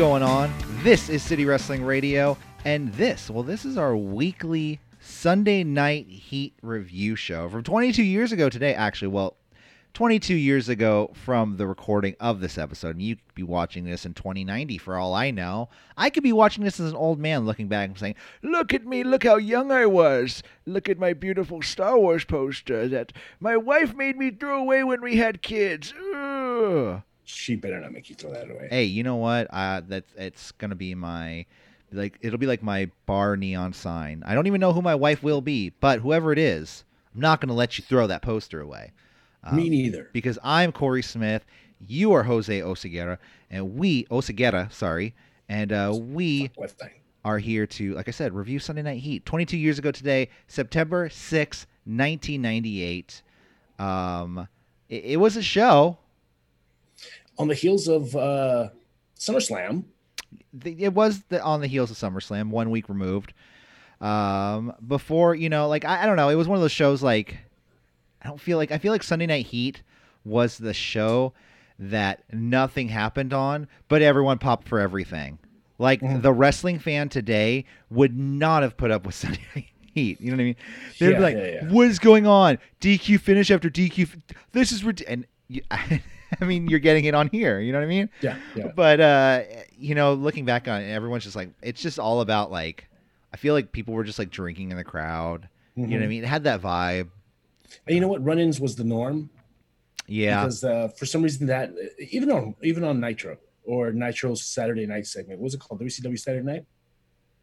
going on? This is City Wrestling Radio, and this, well, this is our weekly Sunday Night Heat review show from 22 years ago today. Actually, well, 22 years ago from the recording of this episode. And you could be watching this in 2090 for all I know. I could be watching this as an old man looking back and saying, Look at me, look how young I was. Look at my beautiful Star Wars poster that my wife made me throw away when we had kids. Ugh. She better not make you throw that away. Hey, you know what? Uh, that's it's gonna be my like it'll be like my bar neon sign. I don't even know who my wife will be, but whoever it is, I'm not gonna let you throw that poster away. Um, Me neither. Because I'm Corey Smith, you are Jose Oseguera, and we Oseguera, sorry, and uh, we are here to, like I said, review Sunday Night Heat. 22 years ago today, September 6, 1998. Um, it, it was a show. On the heels of uh, SummerSlam, it was the, on the heels of SummerSlam, one week removed. Um, before you know, like I, I don't know, it was one of those shows. Like I don't feel like I feel like Sunday Night Heat was the show that nothing happened on, but everyone popped for everything. Like Mhm. the wrestling fan today would not have put up with Sunday Night Heat. You know what I mean? They'd Yeah, be like, yeah, yeah. "What is going on? DQ finish after DQ. f- This is rid-" and you, I mean, you're getting it on here. You know what I mean? yeah, yeah. But uh, you know, looking back on it, everyone's just like, it's just all about like, I feel like people were just like drinking in the crowd. You know what I Mhm. mean? It had that vibe. And you know what? Run-ins was the norm Yeah. because uh, for some reason that even on even on Nitro or Nitro's Saturday Night segment, what was it called? WCW Saturday Night.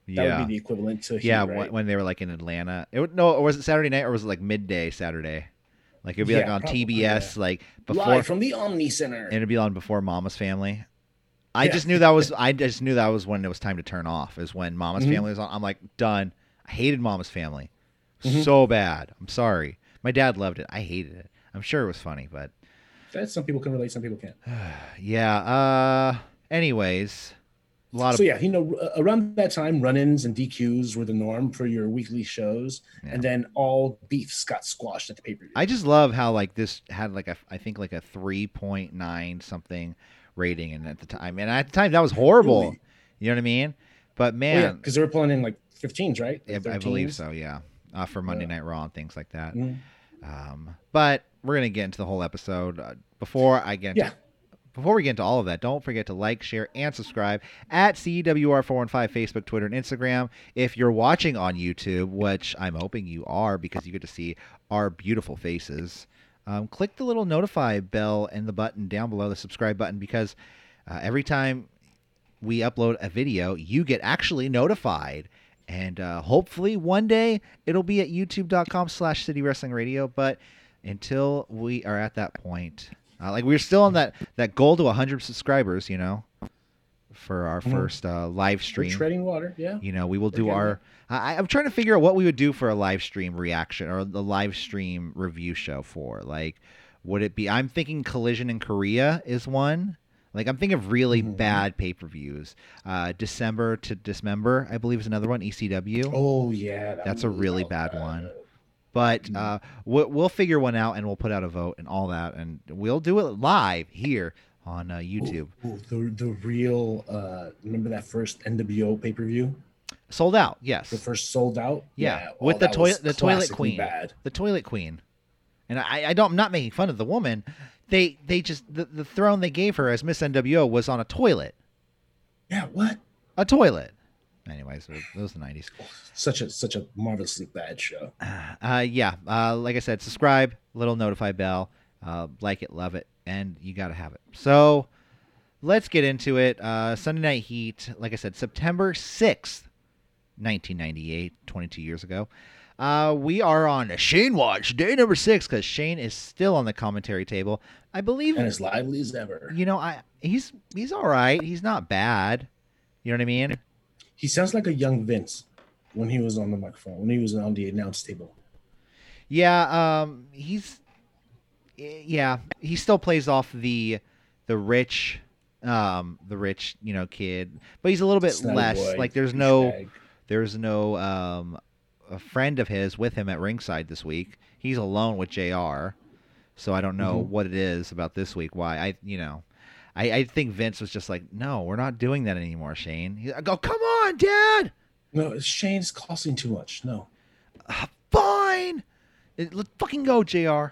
Yeah. That yeah. would be the equivalent to yeah. Right? When they were like in Atlanta, it would no, or was it Saturday night or was it like midday Saturday? Like it'd be like on probably, TBS, like before, Live from the Omni Center. and it'd be on before Mama's Family. I Yeah. just knew that was. I just knew that was when it was time to turn off. Is when Mama's Mhm. Family was on. I'm like done. I hated Mama's Family Mhm. so bad. I'm sorry. My dad loved it. I hated it. I'm sure it was funny, but That some people can relate, some people can't. yeah. Uh. Anyways, a lot So yeah, you know, around that time, run-ins and DQs were the norm for your weekly shows, Yeah. and then all beefs got squashed at the pay-per-view. I just love how like this had like a I think like a three point nine something rating, and at the time, and at the time that was horrible. Really? You know what I mean? But yeah, man, because they were pulling in like 15s, right? I, Like I believe so. Yeah, uh, for Monday Yeah. Night Raw and things like that. Mhm. Um, but we're gonna get into the whole episode. Uh, before I get into, Yeah. Before we get into all of that, don't forget to like, share, and subscribe at CWR415 Facebook, Twitter, and Instagram. If you're watching on YouTube, which I'm hoping you are because you get to see our beautiful faces, um, click the little notify bell and the button down below the subscribe button because uh, every time we upload a video, you get actually notified. And uh, hopefully one day it'll be at youtube.com slash city wrestling radio. But until we are at that point, uh, like we're still on that, that goal to 100 subscribers, you know, for our Mhm. first uh, live We're stream. treading water, yeah. You know, we will We're do our. I, I'm trying to figure out what we would do for a live stream reaction or the live stream review show for. Like, would it be? I'm thinking Collision in Korea is one. Like, I'm thinking of really Mhm. bad pay per views. Uh, December to Dismember, I believe, is another one. ECW. Oh yeah, that That's a really bad uh, one. But Mhm. uh, we'll, we'll figure one out and we'll put out a vote and all that, and we'll do it live here on uh, YouTube. ooh, the the real uh remember that first NWO pay per view, Sold out, yes. the first sold out. Yeah, oh, with the toilet, the toilet queen, Bad. the toilet queen, and I, I don't, I'm not making fun of the woman. They, they just the, the throne they gave her as Miss NWO was on a toilet, Yeah, what? a toilet. Anyways, it was the '90s. Such a such a marvelously bad show. Uh, yeah, uh, like I said, subscribe, little notify bell, uh, like it, love it, and you gotta have it. So let's get into it. Uh, Sunday Night Heat, like I said, September sixth, 1998, 22 years ago. Uh, we are on Shane Watch day number six because Shane is still on the commentary table. I believe And as lively as ever. you know I he's he's all right. He's not bad. You know what I mean? He sounds like a young Vince when he was on the microphone, when he was on the announce table. Yeah, um, he's yeah, he still plays off the the rich, um, the rich you know kid, but he's a little bit less. boy, like there's no there's no um a friend of his with him at ringside this week. He's alone with Jr. So I don't know Mhm. what it is about this week. Why I you know. I, I think Vince was just like, no, we're not doing that anymore, Shane. He, I go, come on, Dad. No, Shane's costing too much. No. Fine. It- Let's fucking go, Jr.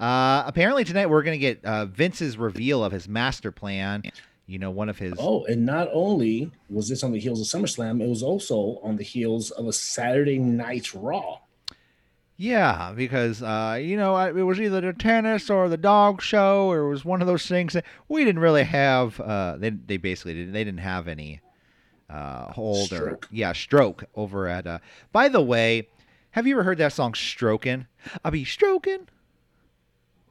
Uh, apparently tonight we're gonna get uh, Vince's reveal of his master plan. You know, one of his. Oh, and not only was this on the heels of SummerSlam, it was also on the heels of a Saturday Night Raw. Yeah, because uh, you know it was either the tennis or the dog show, or it was one of those things that we didn't really have. Uh, they they basically didn't they didn't have any uh, hold or yeah stroke over at. Uh, by the way, have you ever heard that song "Stroking"? I'll be stroking.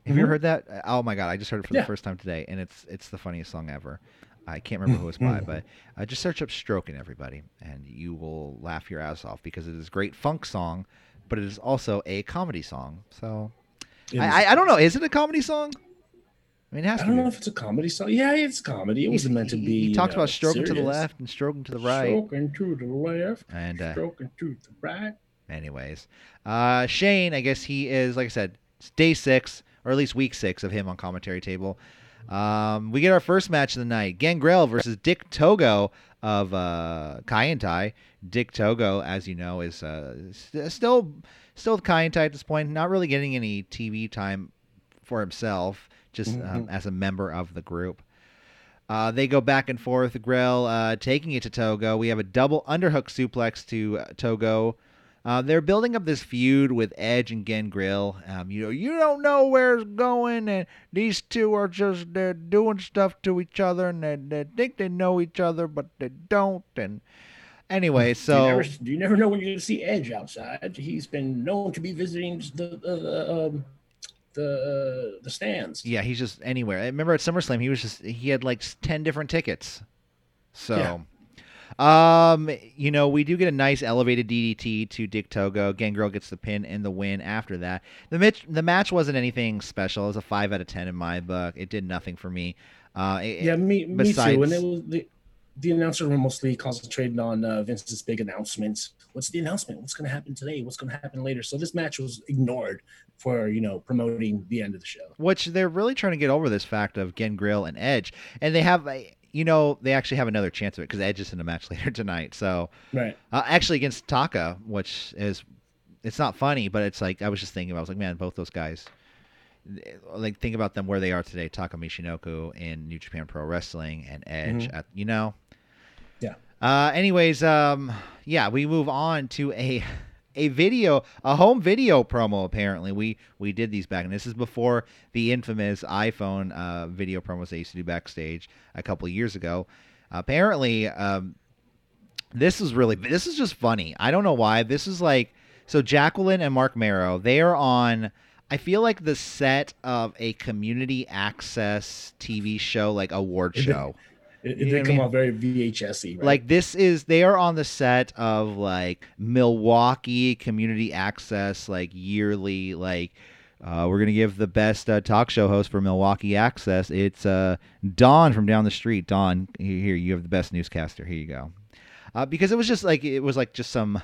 Have you ever Mhm. heard that? Oh my god, I just heard it for Yeah. the first time today, and it's it's the funniest song ever. I can't remember who it's by, Mhm. but uh, just search up "Stroking" everybody, and you will laugh your ass off because it is a great funk song, but it is also a comedy song. So I, I I don't know. Is it a comedy song? I mean, it has I don't know if it's a comedy song. Yeah, it's comedy. It wasn't meant to be. He, you talks know, about stroking to the left and stroking to the right. Stroking to the left. And uh, Stroking to the right. anyways, uh, Shane, I guess he is like I said, it's day six or at least week six of him on commentary table. Um, we get our first match of the night: Gangrel versus Dick Togo of uh, Kaientai. Dick Togo, as you know, is uh, st- still still with Kaientai at this point, not really getting any TV time for himself, just um, Mhm. as a member of the group. Uh, they go back and forth. Grell uh, taking it to Togo. We have a double underhook suplex to uh, Togo. Uh, they're building up this feud with Edge and Gangrel. Um, you know, you don't know where it's going, and these two are just they're doing stuff to each other, and they, they think they know each other, but they don't. And anyway, so you never, you never know when you're going to see Edge outside. He's been known to be visiting the the um, the, the stands. Yeah, he's just anywhere. I remember at SummerSlam, he was just he had like ten different tickets. So, um, you know, we do get a nice elevated DDT to Dick Togo. Gangrel gets the pin and the win after that. The match the match wasn't anything special. It was a five out of ten in my book. It did nothing for me. Uh, it- Yeah, me, me besides- too. And it was the the announcer were mostly concentrated on uh, Vince's big announcements. What's the announcement? What's going to happen today? What's going to happen later? So this match was ignored for you know promoting the end of the show. which they're really trying to get over this fact of Gangrel and Edge, and they have. a- You know, they actually have another chance of it because Edge is in a match later tonight. So, Right. Uh, actually, against Taka, which is, it's not funny, but it's like I was just thinking about. I was like, man, both those guys, like think about them where they are today. Taka Michinoku in New Japan Pro Wrestling and Edge. Mhm. At, you know. Yeah. Uh, anyways, um, yeah, we move on to a a video, a home video promo. Apparently, we we did these back, and this is before the infamous iPhone uh, video promos they used to do backstage a couple of years ago. apparently, um, this is really this is just funny. I don't know why. This is like so Jacqueline and Marc Mero, they are on I feel like the set of a community access TV show like award it- show. It, it know what I did come mean? off very VHS-y. Right? Like this is they are on the set of like Milwaukee community access like yearly like uh, we're gonna give the best uh, talk show host for Milwaukee Access. It's uh, Don from down the street. Don, here here, you have the best newscaster. Here you go. Uh, because it was just like it was like just some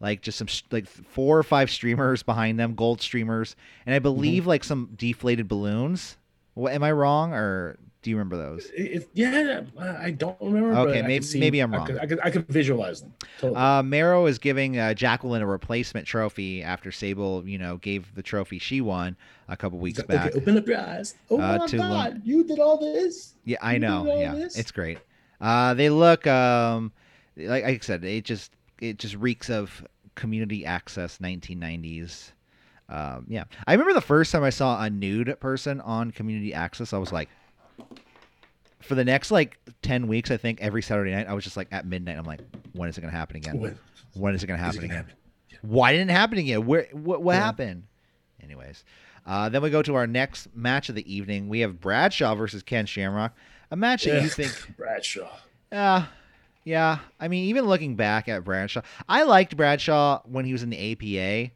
like just some like four or five streamers behind them, gold streamers, and I believe like some deflated balloons. What am I wrong or do you remember those? It- yeah, I I don't remember. Okay, I maybe- see- maybe I'm I wrong. could, I could, I could visualize them. Totally. Uh, Mero is giving uh, Jacqueline a replacement trophy after Sable, you know, gave the trophy she won a couple weeks okay, back. open up your eyes. Oh Uh, my God, you did all this. Yeah, I You know. Yeah, this? it's great. Uh, they look, um, like I said, it just it just reeks of community access 1990s. Um, yeah, I remember the first time I saw a nude person on community access, I was like. For the next like ten weeks, I think every Saturday night, I was just like at midnight. I'm like, when is it gonna happen again? When- When is it gonna happen again? happen? Why didn't it happen again? Where what, what Yeah. happened? Anyways, uh, then we go to our next match of the evening. We have Bradshaw versus Ken Shamrock, a match that you think, Bradshaw. yeah, yeah. I mean, even looking back at Bradshaw, I liked Bradshaw when he was in the APA.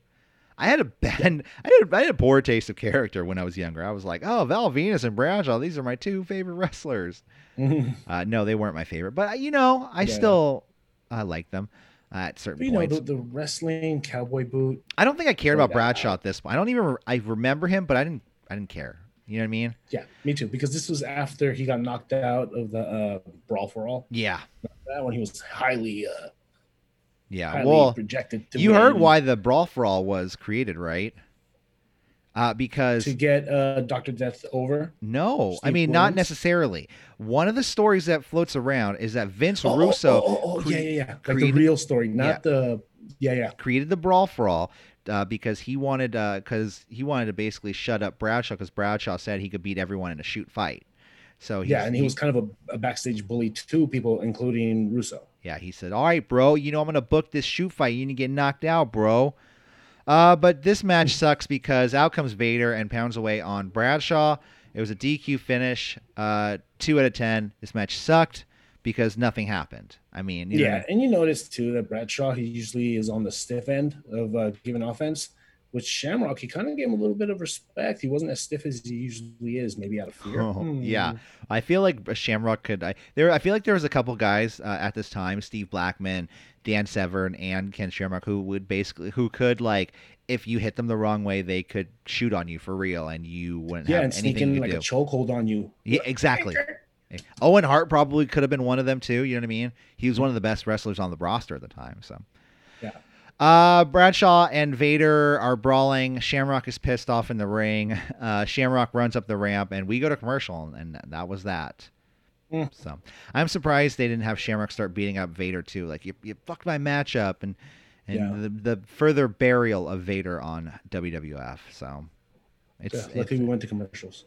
I had a bad, I had, I had a poor taste of character when I was younger. I was like, oh, Val Venis and Bradshaw, these are my two favorite wrestlers. Uh, no, they weren't my favorite, but uh, you know, I Yeah. still, I like them uh, at certain you know the, the wrestling cowboy boot. I don't think I cared about yeah. Bradshaw at this point. I don't even. I remember him, but I didn't. I didn't care. You know what I mean? Yeah, me too. Because this was after he got knocked out of the uh, brawl for all. Yeah. That one he was highly, uh, Yeah. highly well, projected. To you heard why the Brawl for All was created, right? Uh, because to get uh, Doctor Death over. no, I Steve mean not necessarily. One of the stories that floats around is that Vince Oh, oh, Russo Oh, oh, oh, cre- yeah, yeah, yeah. Like created- the real story, not Yeah. the. Yeah, yeah. created the Brawl for All uh, because he wanted because he wanted to basically shut up Bradshaw because Bradshaw said he could beat everyone in a shoot fight. So Yeah, and he was kind of a, a backstage bully to people, including Russo. Yeah, he said, "All right, bro, you know I'm gonna book this shoot fight. You need to get knocked out, bro." Uh, but this match sucks because out comes Vader and pounds away on Bradshaw. It was a DQ finish, uh, two out of ten. This match sucked because nothing happened. I mean, you know, Yeah, and you notice too that Bradshaw he usually is on the stiff end of uh, giving offense. With Shamrock, he kind of gave him a little bit of respect. He wasn't as stiff as he usually is, maybe out of fear. Oh, Hmm. yeah. I feel like Shamrock could. I there. I feel like there was a couple guys uh, at this time, Steve Blackman, Dan Severn, and Ken Shamrock, who would basically who could like if you hit them the wrong way, they could shoot on you for real, and you wouldn't yeah, have and anything sneaking you like could a do. chokehold on you. Yeah, exactly. Owen Hart probably could have been one of them too. You know what I mean? He was one of the best wrestlers on the roster at the time. So. Yeah. Uh, Bradshaw and Vader are brawling. Shamrock is pissed off in the ring. Uh, Shamrock runs up the ramp, and we go to commercial, and that was that. Mm. So I'm surprised they didn't have Shamrock start beating up Vader too. Like you, you fucked my matchup, and and Yeah. the the further burial of Vader on WWF. So it's, Yeah, it's we went to commercials.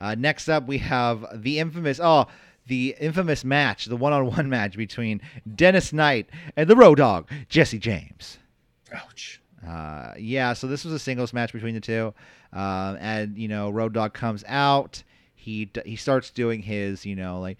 uh, next up, we have the infamous oh the infamous match, the one-on-one match between Dennis Knight and the Road Dog Jesse James. Ouch. Uh, yeah, so this was a singles match between the two, um, and you know Road Dog comes out. He d- he starts doing his you know like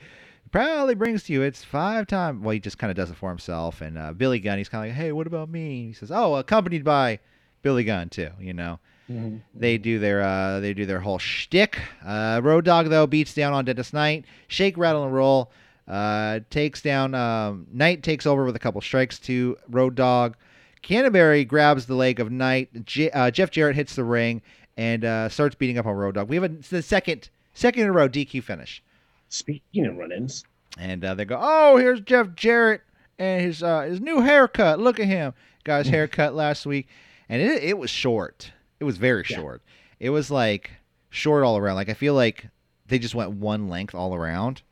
proudly brings to you it's five times. Well, he just kind of does it for himself. And uh, Billy Gunn, he's kind of like, hey, what about me? He says, oh, accompanied by Billy Gunn too. You know Mhm. they do their uh, they do their whole shtick. Uh, Road Dog though beats down on Dennis Knight. Shake, rattle, and roll. Uh, takes down um, Knight takes over with a couple strikes to Road Dog. Canterbury grabs the leg of Knight. J- uh, Jeff Jarrett hits the ring and uh, starts beating up on Road Dog. We have a, the second second in a row DQ finish. Speaking of run-ins, And uh, they go, oh, here's Jeff Jarrett and his uh, his new haircut. Look at him. Got his haircut last week, and it it was short. It was very Yeah. short. It was like short all around. Like I feel like they just went one length all around.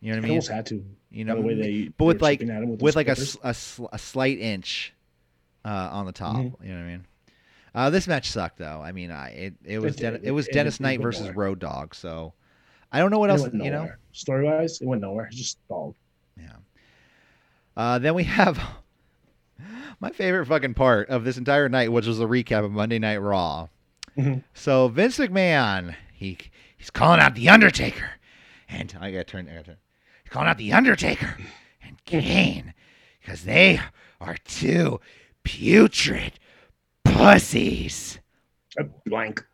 You know what I mean? almost had to. You know, the way they, but with like with, with like a, a, a slight inch uh, on the top. Mhm. You know what I mean? Uh, this match sucked though. I mean, I it, it was It Den- did. it was It- Dennis it Knight versus nowhere. Road Dog. So I don't know what It else. You know. Story-wise, it went nowhere. It just stalled. Yeah. Uh, then we have my favorite fucking part of this entire night, which was a recap of Monday Night Raw. Mhm. So Vince McMahon, he he's calling out the Undertaker, and I gotta turn. I gotta turn. He's calling out the Undertaker and Kane because they are two putrid pussies. A blank.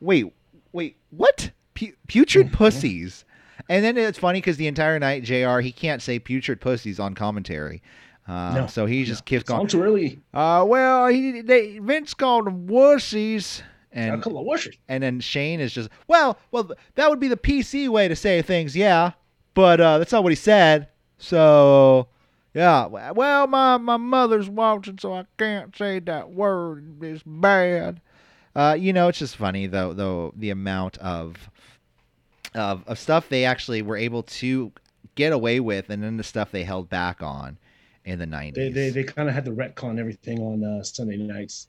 Wait, wait, what? Pu- putrid pussies. And then it's funny because the entire night, Jr. He can't say putrid pussies on commentary, uh, No, so he just keeps It's on going. too early. Uh, well, he, they, Vince called them wussies, A and couple of and then Shane is just well, well, that would be the PC way to say things, yeah, but uh, that's not what he said. So, yeah, well, my my mother's watching, so I can't say that word. It's bad. Uh, you know, it's just funny though, though the amount of of of stuff they actually were able to get away with, and then the stuff they held back on in the nineties. they, they kind of had to retcon everything on uh, Sunday nights.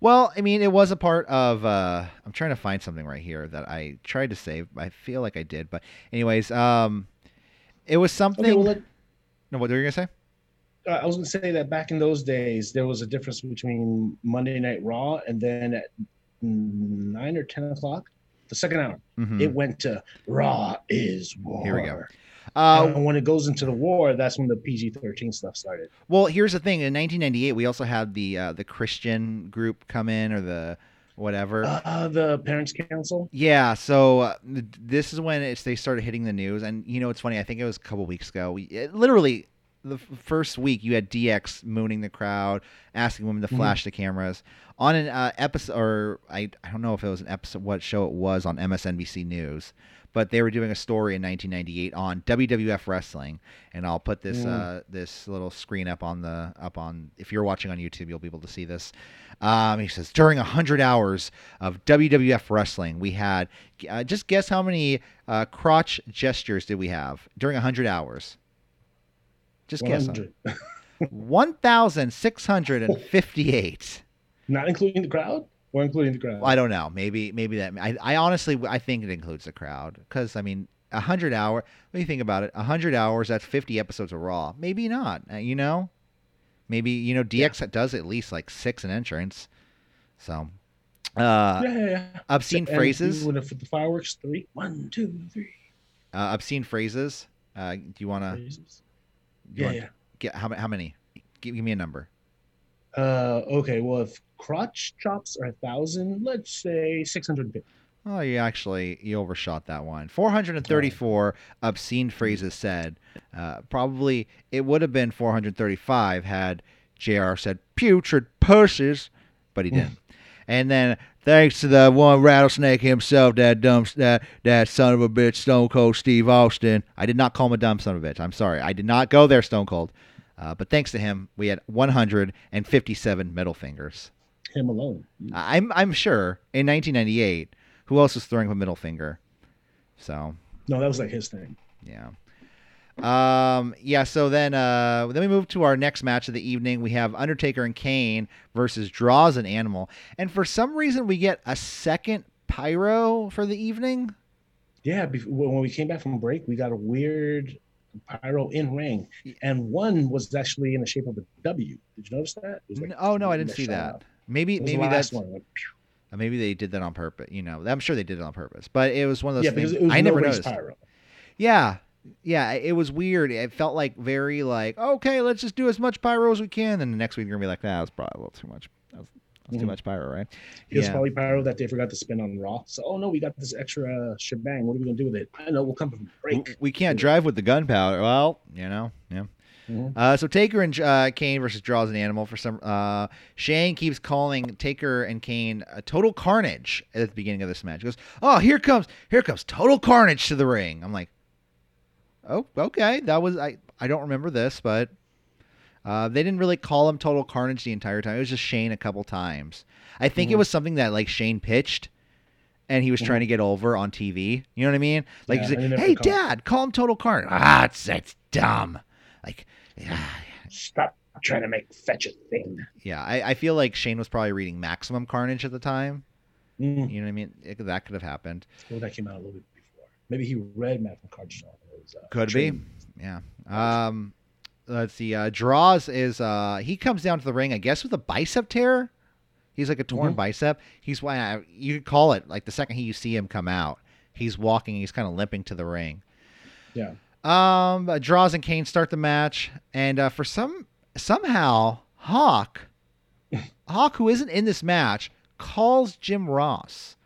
Well, I mean, it was a part of. Uh, I'm trying to find something right here that I tried to save. I feel like I did, but anyways, um, it was something. Okay, well, let, no, what were you gonna say? uh, I was going to say that back in those days, there was a difference between Monday Night Raw and then at nine or ten o'clock, the second hour, Mhm. it went to Raw is War. Here we go. Uh, and when it goes into the war, that's when the PG thirteen stuff started. well, here's the thing. In 1998, we also had the uh, the Christian group come in, or the whatever. Uh, the Parents Council. Yeah, so uh, this is when it's they started hitting the news, and you know it's funny. I think it was a couple weeks ago. We it, literally the f- first week you had DX mooning the crowd, asking women to Mhm. flash the cameras on an uh, episode, or I I don't know if it was an episode, what show it was on MSNBC News, but they were doing a story in 1998 on WWF wrestling, and I'll put this Mm. uh, this little screen up on the up on if you're watching on YouTube, you'll be able to see this. Um, he says during hundred hours of WWF wrestling, we had uh, just guess how many uh, crotch gestures did we have during hundred hours? Just guess. 100. One thousand six hundred and fifty-eight. Not including the crowd or including the crowd? I don't know. Maybe maybe that. I, I honestly I think it includes the crowd because I mean a hundred hour. When you think about it, a hundred hours that's fifty episodes of Raw. Maybe not. uh, You know, maybe you know DX does at least like six an entrance. So, uh, yeah, yeah, yeah. obscene And phrases. When the fireworks, three, one, two, three. Uh, obscene phrases. Uh, do you want to? You Yeah, yeah. Get how how many? Give, give me a number. Uh, okay, well, if crotch chops are a thousand, let's say six hundred fifty. Oh, you actually you overshot that one. 434 obscene phrases said. Uh, probably it would have been 435 had Jr. said putrid pussies, but he didn't. And then thanks to the one rattlesnake himself, that dumb that that son of a bitch, Stone Cold Steve Austin. I did not call him a dumb son of a bitch. I'm sorry, I did not go there, Stone Cold. Uh, but thanks to him, we had 157 middle fingers. Him alone. I'm I'm sure in 1998, who else was throwing up a middle finger? So No, that was like his thing. yeah, um, yeah. So then uh, then we move to our next match of the evening. We have Undertaker and Kane versus Droz and Animal, and for some reason we get a second pyro for the evening. Yeah, when we came back from break, we got a weird pyro in ring, and one was actually in the shape of a W. Did you notice that? Like- oh no, I didn't see that. Maybe maybe that's one. Like, uh, maybe they did that on purpose. You know, I'm sure they did it on purpose. But it was one of those yeah, things because it was I never noticed. pyro. Yeah. Yeah, it was weird. It felt like very like, okay, let's just do as much pyro as we can. And the next week you're gonna be like, that was probably a little too much. That was, that was too Mhm. much pyro, right? It was Yeah. probably pyro that they forgot to spin on Raw. So, oh no, we got this extra shebang. What are we gonna do with it? I don't know we'll come from break. We can't drive with the gunpowder. Well, you know, yeah. Mhm. Uh, so Taker and uh, Kane versus Droz an Animal for some. Uh, Shane keeps calling Taker and Kane a total carnage at the beginning of this match. He goes, "Oh, here comes, here comes total carnage to the ring." I'm like, "Oh, okay, that was I. I don't remember this, but uh, they didn't really call him total carnage the entire time. It was just Shane a couple times. I think it Mhm. was something that like Shane pitched." And he was trying to get over on TV. You know what I mean? Like, Yeah, he's like, "Hey, caught- Dad, call him Total Carnage." Ah, it's it's dumb. Like, yeah, Stop trying to make fetch a thing. yeah, I, I feel like Shane was probably reading Maximum Carnage at the time. Mm. You know what I mean? It, that could have happened. Well, that came out a little bit before. Maybe he read Maximum Carnage Was, uh, Could be. Yeah. Um, let's see. Uh, Droz is uh, he comes down to the ring, I guess, with a bicep tear. He's like a torn Mhm. bicep. He's why you could call it like the second he you see him come out, he's walking. He's kind of limping to the ring. Yeah. Um, uh, Droz and Kane start the match, and uh, for some somehow Hawk, Hawk, who isn't in this match, calls Jim Ross.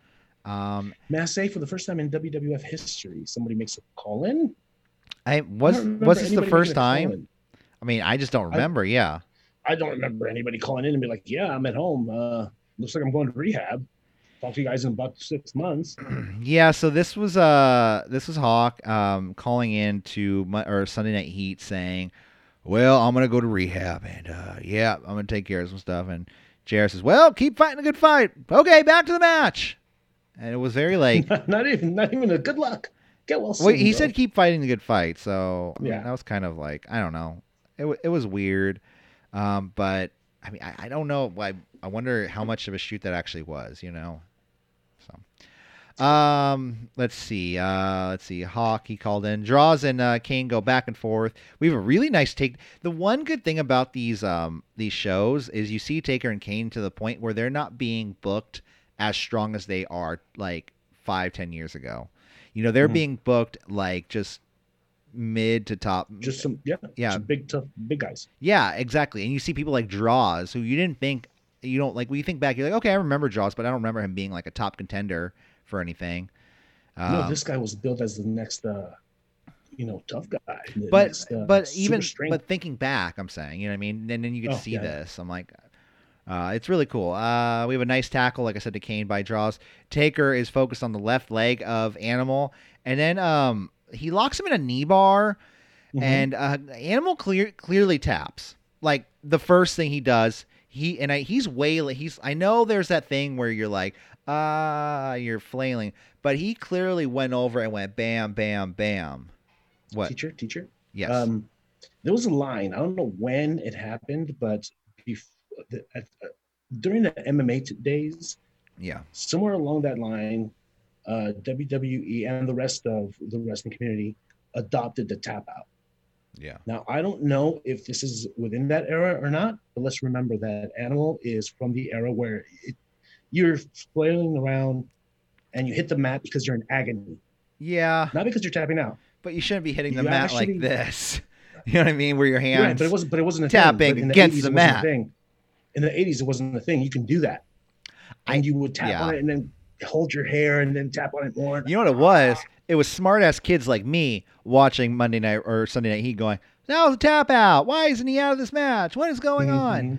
Um, May I say, for the first time in WWF history, somebody makes a call in? I was was this the first time? I mean, I just don't remember. yeah. I don't remember anybody calling in and be like, "Yeah, I'm at home. Uh, looks like I'm going to rehab. Talk to you guys in about six months." yeah, so this was uh this was Hawk um calling in to my, or Sunday Night Heat saying, "Well, I'm gonna go to rehab and uh yeah, I'm gonna take care of some stuff." And JR says, "Well, keep fighting a good fight. Okay, back to the match." And it was very like, not even, not even a good luck. Get well soon. well, he bro. said keep fighting the good fight. So I mean, Yeah. that was kind of like I don't know. It wa- it was weird, um, but I mean I, I don't know. I I wonder how much of a shoot that actually was. You know, so. Um, let's see. Uh, let's see. Hawk he called in. Droz and uh, Kane go back and forth. We have a really nice take. The one good thing about these um these shows is you see Taker and Kane to the point where they're not being booked as strong as they are like five ten years ago. You know, they're Mhm. being booked like just mid to top. just some, yeah, Yeah. some big tough big guys. Yeah, exactly. And you see people like Droz who you didn't think you don't like when you think back, you're like, okay, I remember Droz, but I don't remember him being like a top contender for anything. no, Um, this guy was built as the next uh, you know tough guy. but next, uh, but even strength. but thinking back, I'm saying, you know what I mean? And then you get to Oh, see yeah. this. I'm like, uh, it's really cool. Uh, we have a nice tackle, like I said, to Kane by Droz. Taker is focused on the left leg of Animal, and then um, he locks him in a knee bar, Mhm. and uh, Animal clear clearly taps. Like the first thing he does, he and I, he's wailing. He's I know there's that thing where you're like, ah, you're flailing, but he clearly went over and went bam, bam, bam. What? teacher, teacher. Yes. Um, there was a line. I don't know when it happened, but bef- the, at, uh, during the MMA t- days, yeah. somewhere along that line, uh, WWE and the rest of the wrestling community adopted the tap out. Yeah. Now, I don't know if this is within that era or not, but let's remember that Animal is from the era where it, you're flailing around and you hit the mat because you're in agony, Yeah, not because you're tapping out. but you shouldn't be hitting the You mat actually- like this. You know what I mean? Where your Right, hands. but it wasn't. But it wasn't a tapping thing. Against 80s, the a mat. thing. In the '80s, it wasn't a thing. You can do that, and you would tap yeah. on it and then hold your hair and then tap on it more. you know what it was? It was smart ass kids like me watching Monday night or Sunday night Heat going, "That was a tap out. Why isn't he out of this match? What is going on?" Mhm.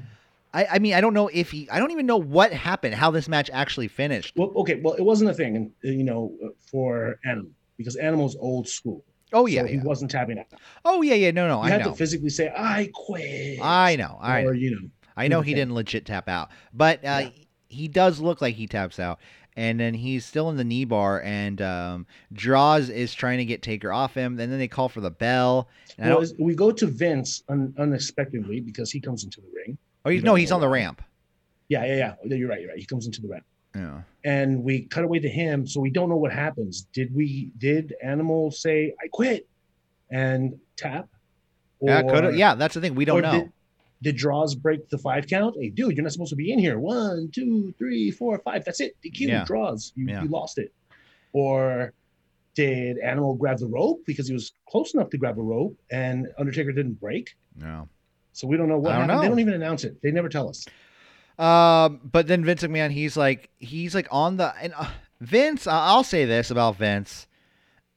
I, I mean, I don't know if he. I don't even know what happened. How this match actually finished. Well, okay. Well, it wasn't a thing, and uh, you know, uh, for Animal because Animal's old school. Oh yeah, so he yeah. wasn't tapping out. Oh yeah, yeah. No, no. You I had know. to physically say, "I quit." I know. I know. or you know, I know he didn't legit tap out, but uh, Yeah. he does look like he taps out. And then he's still in the knee bar, and um, Droz is trying to get Taker off him. And then they call for the bell. And well, we go to Vince un- unexpectedly because he comes into the ring. oh, no, he's on the ramp. Yeah, yeah, yeah. You're right. You're right. He comes into the ramp. Yeah. and we cut away to him so we don't know what happens did we did animal say i quit and tap Yeah, Or- yeah, that's the thing. We don't know. did, did Droz break the five count hey dude you're not supposed to be in here one two three four five that's it dq Yeah. Droz you, Yeah. you lost it or did animal grab the rope because he was close enough to grab a rope and undertaker didn't break no. so we don't know what don't happened they don't even announce it they never tell us Um, but then Vince McMahon, he's like, he's like on the and uh, Vince. I'll say this about Vince.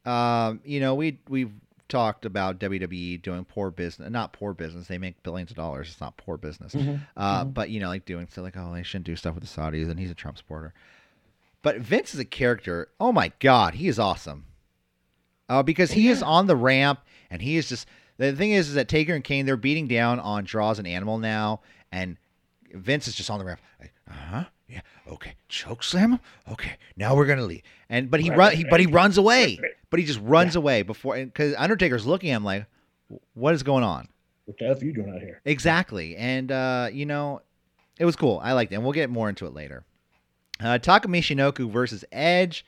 Um, you know, we we've talked about WWE doing poor business, not poor business. They make billions of dollars. It's not poor business. Uh, Mhm. but you know, like doing stuff like, oh, they shouldn't do stuff with the Saudis, and he's a Trump supporter. But Vince is a character. Oh my God, he is awesome. Uh, because he is on the ramp, and he is just the thing is, is that Taker and Kane they're beating down on Droz and Animal now, and Vince is just on the ramp. Like, uh huh. Yeah. Okay. Choke slam him. Okay. Now we're gonna leave. And but he run. He, but he runs away. But he just runs away before because Undertaker's looking at him like, what is going on? what the F are you doing out here Exactly. And uh, you know, it was cool. I liked it. And we'll get more into it later. Uh, Taka Michinoku versus Edge.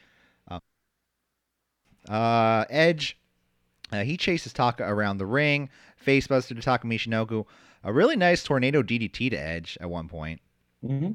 Uh, uh, Edge. Uh, he chases Taka around the ring. Facebuster to Taka Michinoku. A really nice tornado DDT to Edge at one point. mm-hmm.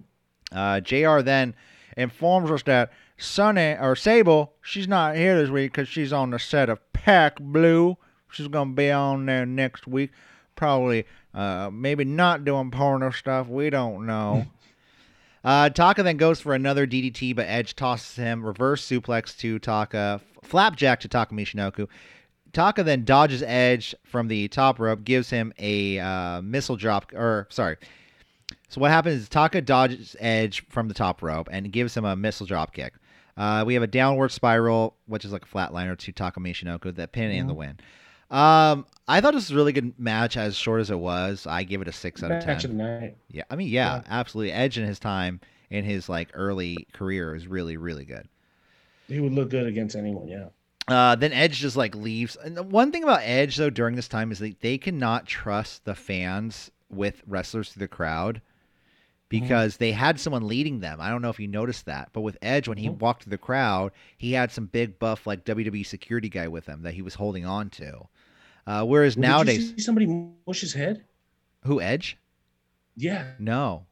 Uh, JR then informs us that Sunny or Sable, she's not here this week because she's on the set of Pack Blue. She's gonna be on there next week, probably, uh, maybe not doing porno stuff. We don't know. uh, Taka then goes for another DDT, but Edge tosses him. Reverse suplex to Taka, flapjack to Taka Michinoku. Taka then dodges Edge from the top rope, gives him a uh, missile drop, or sorry, so what happens is Taka dodges Edge from the top rope and gives him a missile drop kick. Uh, we have a downward spiral, which is like a flatliner to Taka Michinoku, that pin and the win. Um, I thought this was a really good match, as short as it was. I give it a six out of match ten. of the night Yeah, I mean, yeah, Yeah. absolutely. Edge in his time in his like early career is really, really good. he would look good against anyone yeah Uh, then Edge just like leaves. And one thing about Edge though during this time is that they cannot trust the fans with wrestlers through the crowd because they had someone leading them. I don't know if you noticed that, but with Edge when he Mhm. walked through the crowd, he had some big buff like WWE security guy with him that he was holding on to. Uh, whereas did you nowadays, see somebody mush his head who Edge? yeah No,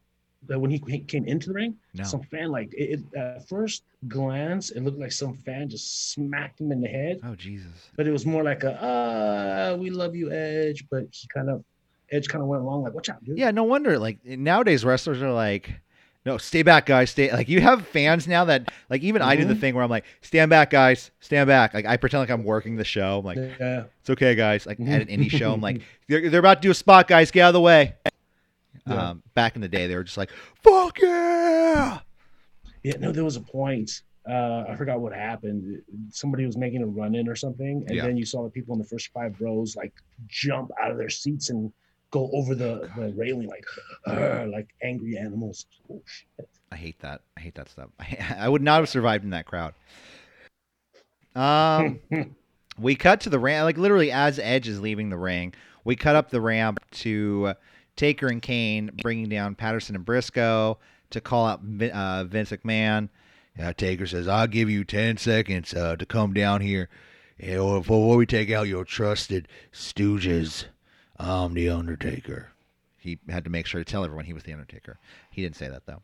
that when he came into the ring, no. some fan like it, it- at first glance, it looked like some fan just smacked him in the head, oh Jesus. but it was more like a uh we love you, Edge. But he kind of Edge kind of went along like, watch out, dude. Yeah, no wonder. Like nowadays, wrestlers are like, No, stay back, guys. Stay. Like you have fans now that like even I do the Mhm. thing where I'm like, stand back, guys. Stand back. Like I pretend like I'm working the show. I'm like, yeah. it's okay, guys. Like at an indie show, I'm like, they're, they're about to do a spot, guys. Get out of the way. Yeah. Um, back in the day, they were just like, fuck yeah. Yeah, no, there was a point. Uh, I forgot what happened. Somebody was making a run in or something, and Yeah. then you saw the people in the first five rows like jump out of their seats and go over the, the railing like like angry animals. Oh, shit. I hate that. I hate that stuff. I I would not have survived in that crowd. Um, we cut to the ramp, like literally as Edge is leaving the ring, we cut up the ramp to Taker and Kane bringing down Patterson and Brisco to call out uh, Vince McMahon. Uh, Taker says, "I'll give you ten seconds uh, to come down here, you before we take out your trusted stooges. I'm the Undertaker." He had to make sure to tell everyone he was the Undertaker. He didn't say that though.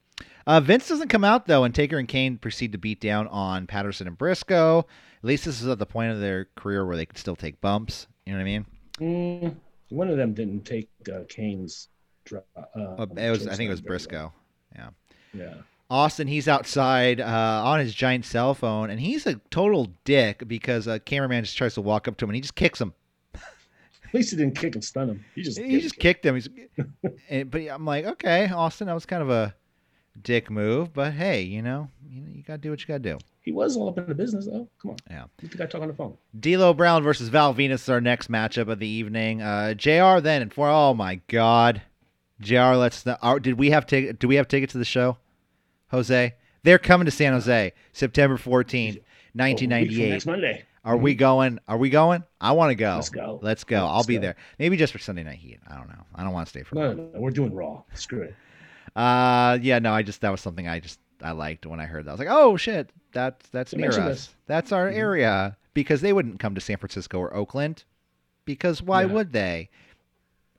Uh, Vince doesn't come out though, and Taker and Kane proceed to beat down on Patterson and Brisco. At least this is at the point of their career where they can still take bumps. You know what I mean? Mm, one of them didn't take uh, Kane's. dra- Uh, Uh, it was, I think it was chokestand very well. Brisco. Yeah. Austin, he's outside uh, on his giant cell phone, and he's a total dick because a cameraman just tries to walk up to him and he just kicks him. At least he didn't kick and stun him. He just He just kicked him. He's, and, but I'm like, okay, Austin, that was kind of a dick move, but hey, you know, you, you gotta do what you gotta do. He was all up in the business though. Come on. Yeah. Let the guy talking on the phone. D'Lo Brown versus Val Venis is our next matchup of the evening. Uh, Jr. Then and for oh my god, Jr. Let's the, are, did we have ticket? Do we have tickets to the show, Jose? They're coming to San Jose, September fourteenth, Oh, nineteen a week ninety from eight. Next Monday. Are we going? Are we going? I want to go. Let's go. Let's go. I'll Let's be go. there. Maybe just for Sunday Night Heat. I don't know. I don't want to stay for. No, no, no, we're doing Raw. Screw it. Uh, yeah, no, I just that was something I just I liked when I heard that. I was like, oh shit, that's that's near us. this. That's our Mhm. area because they wouldn't come to San Francisco or Oakland because why Yeah. would they?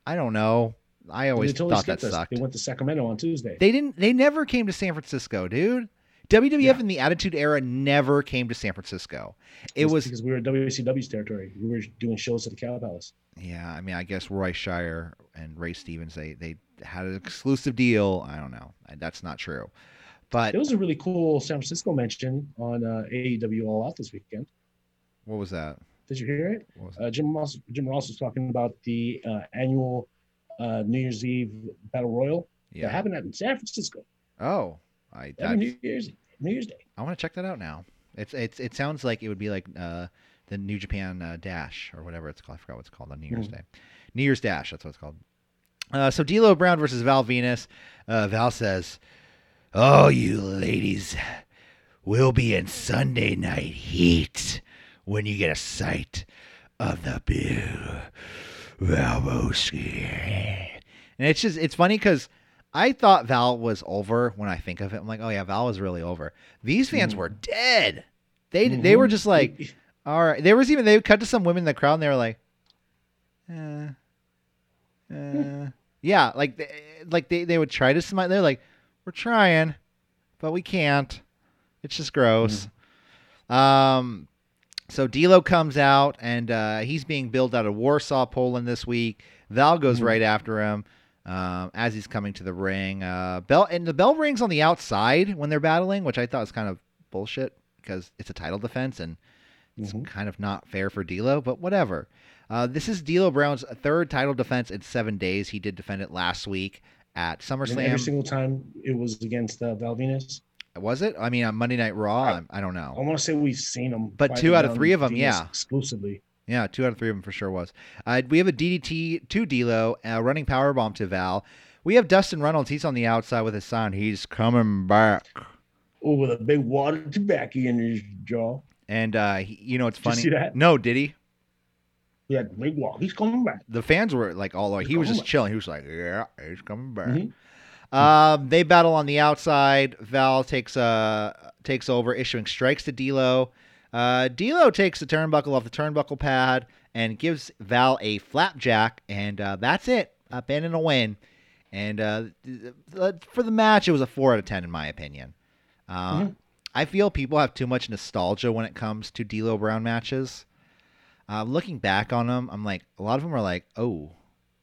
I don't know. I always totally thought that us. sucked. They went to Sacramento on Tuesday. They didn't. They never came to San Francisco, dude. WWF Yeah. in the Attitude Era never came to San Francisco. It It's was because we were WCW's territory. We were doing shows at the Cow Palace. Yeah, I mean, I guess Roy Shire and Ray Stevens they they had an exclusive deal. I don't know. That's not true, but it was a really cool San Francisco mention on uh, AEW All Out this weekend. what was that? Did you hear it? What was it? Uh, Jim Ross, Jim Ross was talking about the uh, annual uh, New Year's Eve Battle Royal that happened in San Francisco Oh, I I, New Year's New Year's Day. I want to check that out now. It's it's it sounds like it would be like uh, the New Japan uh, Dash or whatever it's called. I forgot what it's called on New Year's Mhm. Day. New Year's Dash. That's what it's called. Uh, so D'Lo Brown versus Val Venis. Uh, Val says, "Oh, you ladies, we'll be in Sunday Night Heat when you get a sight of the Big Valbowski." And it's just it's funny because I thought Val was over when I think of it. I'm like, oh yeah, Val was really over. These fans Mhm. were dead. They they were just like, all right. There was even they cut to some women in the crowd and they were like, uh, uh, yeah, like they, like they they would try to smile. They're like, we're trying, but we can't. It's just gross. Um, so D'Lo comes out and uh, he's being billed out of Warsaw, Poland this week. Val goes Mhm. right after him um, as he's coming to the ring. Uh, bell and the bell rings on the outside when they're battling, which I thought was kind of bullshit because it's a title defense and it's Mhm. kind of not fair for D'Lo, but whatever. Uh, this is D'Lo Brown's third title defense in seven days. He did defend it last week at And every single time it was against uh, Val Venis. Was it? I mean, on Monday Night Raw, I- I, don't know. I want to say we've seen them, But two out of three of 'em, yeah. exclusively. Yeah, two out of three of them for sure was. Uh, we have a DDT to D'Lo, a running power bomb to Val. We have Dustin Reynolds. He's on the outside with his sign. He's coming back. Oh, with a big water tobacco in his jaw. And uh, he, you know, it's Did you funny. see that? No, did he? Had big walk. He's coming back. The fans were like all He's he was just back. chilling. He was like, "Yeah, he's coming back." Mhm. Um, they battle on the outside. Val takes uh takes over, issuing strikes to D'Lo. Uh, D'Lo takes the turnbuckle off the turnbuckle pad and gives Val a flapjack, and uh, that's it. Up in and a win. And uh, for the match, it was a four out of ten in my opinion. Uh, Mhm. I feel people have too much nostalgia when it comes to D'Lo Brown matches. Uh, looking back on them, I'm like, a lot of them are like, oh,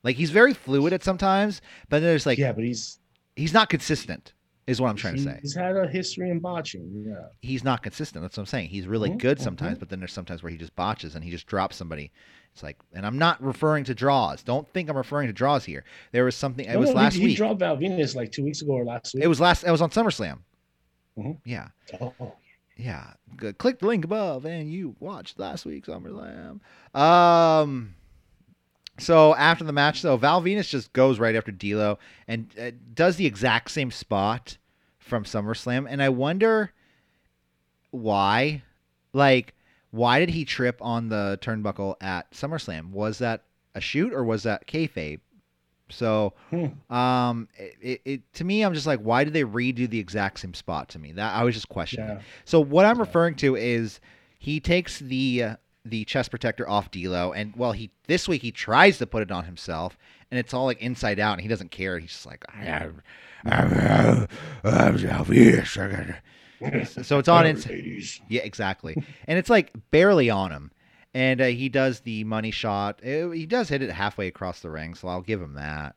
like he's very fluid at sometimes, but then there's like yeah, but he's he's not consistent. Is what I'm trying to say. He's had a history in botching. Yeah. He's not consistent. That's what I'm saying. He's really Mhm, good sometimes, mhm. but then there's sometimes where he just botches and he just drops somebody. It's like, and I'm not referring to Droz. Don't think I'm referring to Droz here. There was something. It was no, last he, He dropped Val Venis like two weeks ago or last week. It was last. It was on SummerSlam. Mhm. Yeah. Oh, Yeah. G- Click the link above and you watched last week's SummerSlam. Um so after the match though, Val Venis just goes right after D'Lo and uh, does the exact same spot from SummerSlam and I wonder why like why did he trip on the turnbuckle at SummerSlam? Was that a shoot or was that kayfabe? So Hmm. um it, it, it to me I'm just like why did they redo the exact same spot to me? That I was just questioning. yeah. So what I'm Yeah. referring to is he takes the uh, the chest protector off D'Lo, and well, he this week he tries to put it on himself, and it's all like inside out, and he doesn't care. He's just like, I'm, I'm, I'm selfish. So it's on inside. Yeah, exactly, and it's like barely on him, and uh, he does the money shot. Uh, he does hit it halfway across the ring, so I'll give him that.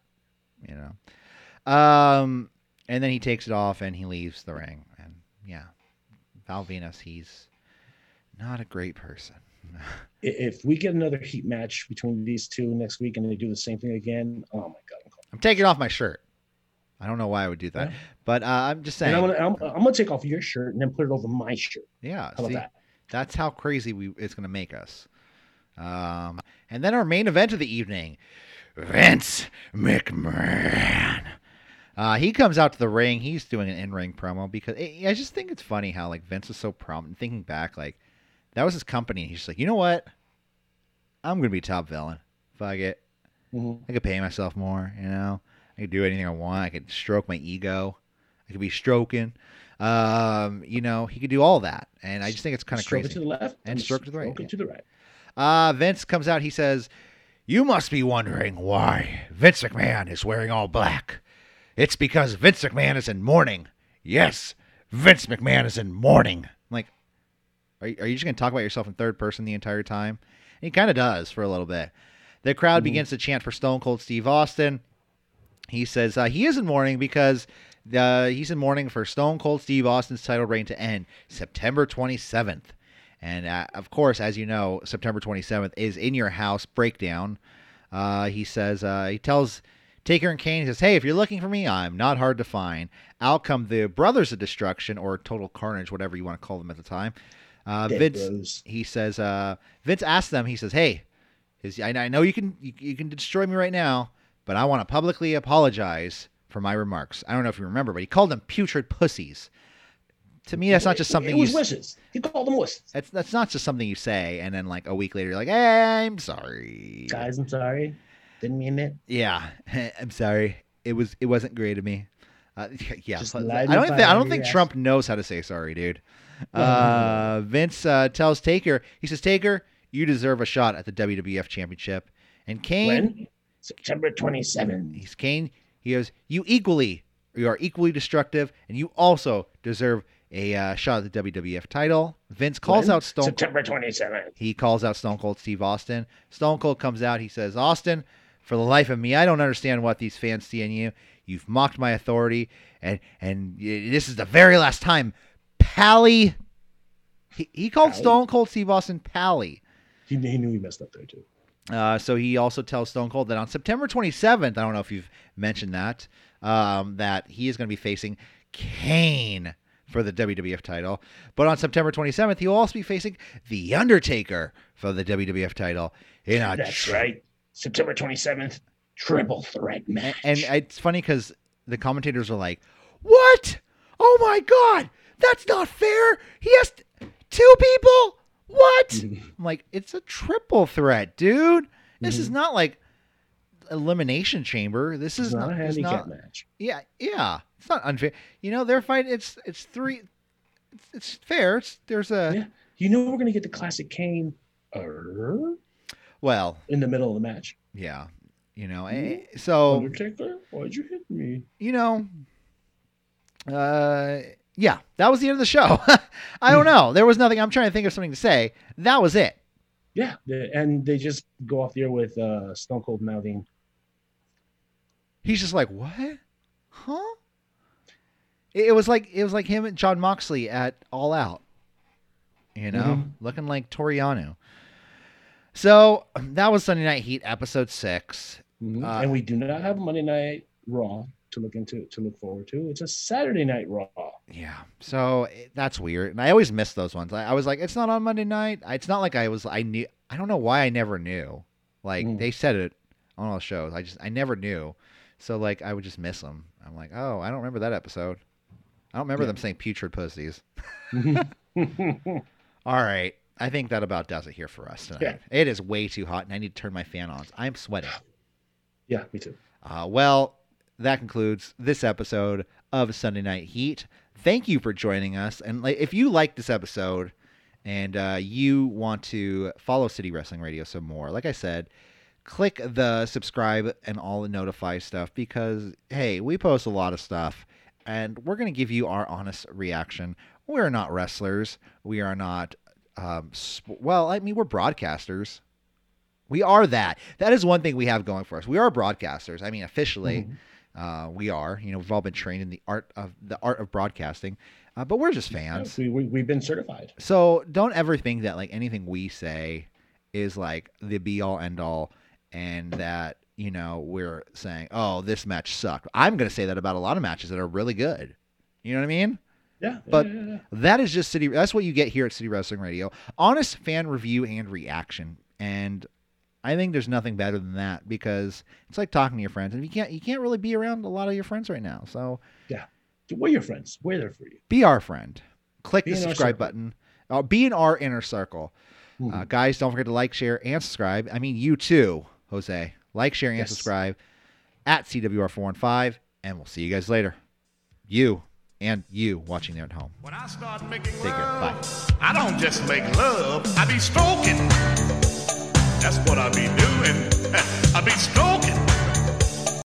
You know, um, and then he takes it off and he leaves the ring, and yeah, Val Venis, he's not a great person. If we get another heat match between these two next week and they do the same thing again, oh my god! I'm. I'm taking off my shirt. I don't know why I would do that, Yeah. but uh, I'm just saying. And I'm gonna, I'm, I'm gonna take off your shirt and then put it over my shirt. yeah, How about see, that? that's how crazy we it's going to make us. Um, and then our main event of the evening, Vince McMahon. Uh, he comes out to the ring. He's doing an in-ring promo because I I just think it's funny how like Vince is so prominent. Thinking back, like that was his company. He's like, you know what? I'm gonna be top villain. Fuck it. Mhm. I could pay myself more. You know, I could do anything I want. I could stroke my ego. I could be stroking. Um, you know, he could do all that, and I just think it's kind of Stroke crazy. it to the left And stroke to the right, Stroke yeah. to the right. Uh, Vince comes out. He says, You must be wondering why Vince McMahon is wearing all black. It's because Vince McMahon is in mourning. Yes, Vince McMahon is in mourning. Are you, are you just going to talk about yourself in third person the entire time? And he kind of does for a little bit. The crowd Mhm. begins to chant for Stone Cold Steve Austin. He says uh, he is in mourning because uh, he's in mourning for Stone Cold Steve Austin's title reign to end September 27th. And uh, of course, as you know, September 27th is in your house breakdown. Uh, he says, uh, he tells Taker and Kane, he says, Hey, if you're looking for me, I'm not hard to find. Out come the Brothers of Destruction or Total Carnage, whatever you want to call them at the time. Uh, Vince, bros. he says, uh, Vince asks them, he says, Hey, his, I, I know you can you, you can destroy me right now, but I want to publicly apologize for my remarks. I don't know if you remember, but he called them putrid pussies. To me, that's not just something It you was s- wishes. He called them wishes. that's that's not just something you say and then like a week later you're like, hey, I'm sorry. Guys, I'm sorry. Didn't mean it. Yeah, I'm sorry. It was it wasn't great of me. Uh, yeah, Just but lied I don't think I don't think. Trump knows how to say sorry, dude. Uh, Vince uh, tells Taker, he says, Taker, you deserve a shot at the WWF Championship. And Kane, When? September 27th. he's Kane. He goes, you equally, you are equally destructive, and you also deserve a uh, shot at the WWF title. Vince calls When? out Stone. September 27th. He calls out Stone Cold Steve Austin. Stone Cold comes out. He says, Austin, for the life of me, I don't understand what these fans see in you. You've mocked my authority, and and this is the very last time. Pally. He, he called Pally? Stone Cold Steve Austin Pally. He, he knew he messed up there too. Uh, so he also tells Stone Cold that on September 27th, I don't know if you've mentioned that, um, that he is going to be facing Kane for the WWF title. But on September 27th, he'll also be facing The Undertaker for the WWF title. In a That's tr- right. September 27th, triple threat And, match. and it's funny because the commentators are like, "What? Oh my God, that's not fair. He has t- two people. What?" I'm like, "It's a triple threat, dude. This is Mhm. not like elimination chamber. This is not not. a handicap not match. yeah, yeah. It's not unfair. You know, they're fighting. It's it's three. It's, it's fair. It's there's a Yeah. You know we're gonna get the classic Kane uh, well, in the middle of the match. yeah. You know, eh, so Undertaker, why'd you hit me? you know, uh, yeah, that was the end of the show. I don't know. There was nothing. I'm trying to think of something to say. That was it. Yeah, and they just go off the air with uh, Stone Cold mouthing, He's just like, what? Huh? It, was like it was like him and Jon Moxley at All Out. You know, Mhm. looking like Toriano. So that was Sunday Night Heat episode six. Mhm. Uh, and we do not have Monday Night Raw to look into to look forward to. It's a Saturday Night Raw. Yeah. So it, that's weird. And I always miss those ones. I, I was like, it's not on Monday night. It's not like I was, I knew, I don't know why I never knew. Like Mm. they said it on all shows. I just, I never knew. So like I would just miss them. I'm like, oh, I don't remember that episode. I don't remember Yeah. them saying putrid pussies. All right. I think that about does it here for us tonight. Yeah. It is way too hot and I need to turn my fan on. I'm sweating. yeah, me too. Uh, well, that concludes this episode of Sunday Night Heat. Thank you for joining us. And if you like this episode and uh, you want to follow City Wrestling Radio some more, like I said, click the subscribe and all the notify stuff because, hey, we post a lot of stuff and we're going to give you our honest reaction. We're not wrestlers. We are not, um, sp- well, I mean, we're broadcasters. We are that. That is one thing we have going for us. We are broadcasters. I mean, officially, Mhm. Uh, we are. You know, we've all been trained in the art of the art of broadcasting, uh, but we're just fans. We, we, we've been certified. So don't ever think that like anything we say is like the be all end all, and that you know we're saying, oh, this match sucked. I'm gonna say that about a lot of matches that are really good. You know what I mean? Yeah. But- yeah, yeah, yeah. That is just city. That's what you get here at City Wrestling Radio: honest fan review and reaction. And I think there's nothing better than that because it's like talking to your friends, and you can't you can't really be around a lot of your friends right now. So yeah, we're your friends. We're there for you. be our friend. Click Be the subscribe button. Uh, be in our inner circle, uh, Mhm. guys. Don't forget to like, share, and subscribe. I mean, you too, Jose. Like, share, and Yes. subscribe at CWR415, and we'll see you guys later. You and you watching there at home. When I start making Take care. love, I don't just make love, I be stroking. That's what I be doing. I be stroking.